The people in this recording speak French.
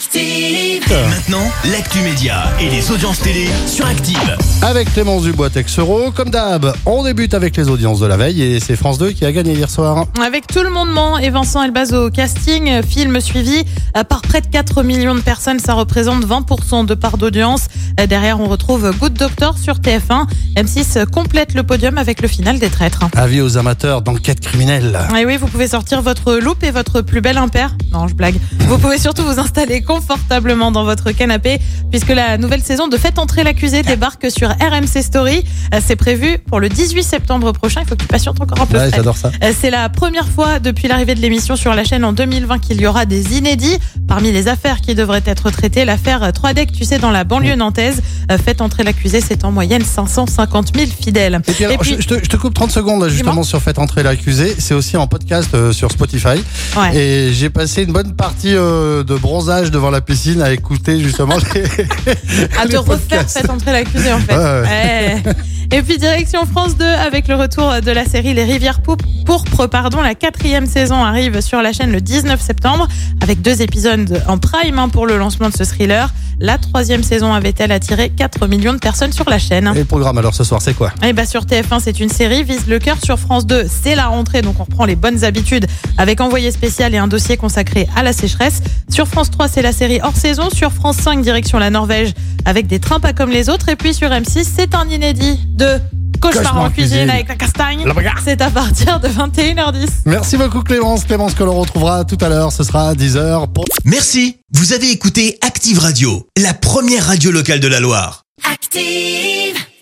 Active. Et maintenant, l'actu média et les audiences télé sur Active. Avec Clémence Dubois Texero, comme d'hab, on débute avec les audiences de la veille et c'est France 2 qui a gagné hier soir. Avec tout le monde ment et Vincent Elbaz au casting, film suivi euh, par près de 4 millions de personnes, ça représente 20% de part d'audience. Euh, Derrière, on retrouve Good Doctor sur TF1. M6 complète le podium avec le final des traîtres. Avis aux amateurs d'enquête criminelle. Et oui, vous pouvez sortir votre loupe et votre plus bel impair. Non, je blague. Vous pouvez surtout vous installer confortablement dans votre canapé puisque la nouvelle saison de Faites entrer l'accusé débarque sur RMC Story. Euh, C'est prévu pour le 18 septembre prochain. Il faut que tu patientes encore un peu. Ouais, j'adore ça. Euh, C'est la première fois depuis l'arrivée de l'émission sur la chaîne en 2020 qu'il y aura des inédits. Parmi les affaires qui devraient être traitées, l'affaire 3DEC, tu sais, dans la banlieue nantaise. Euh, Faites entrer l'accusé, c'est en moyenne 550 000 fidèles. Et puis, alors, je, je te, je te coupe 30 secondes là, justement sur Faites entrer l'accusé. C'est aussi en podcast euh, sur Spotify. Ouais. Et j'ai passé une bonne partie euh, de bronzage devant la piscine à écouter justement les, à les te refaire, podcasts. faites entrer l'accusé en fait. Ouais, Ouais. Et puis direction France 2 avec le retour de la série Les Rivières Pou- Pourpres. Pardon, la quatrième saison arrive sur la chaîne le 19 septembre avec deux épisodes en prime hein, pour le lancement de ce thriller. La troisième saison avait-elle attiré 4 millions de personnes sur la chaîne? Et le programme alors ce soir, c'est quoi? Et bah sur TF1, c'est une série, vise le cœur. Sur France 2, c'est la rentrée, donc on reprend les bonnes habitudes avec envoyé spécial et un dossier consacré à la sécheresse. Sur France 3, c'est la série hors saison. Sur France 5, direction la Norvège avec des trains pas comme les autres. Et puis sur M6, c'est un inédit de Cauchemar, Cauchemar en cuisine, cuisine. avec la castagne. La bagarre. C'est à partir de 21h10. Merci beaucoup Clémence. Clémence que l'on retrouvera tout à l'heure. Ce sera à 10h pour Merci, vous avez écouté Active Radio, la première radio locale de la Loire. Active.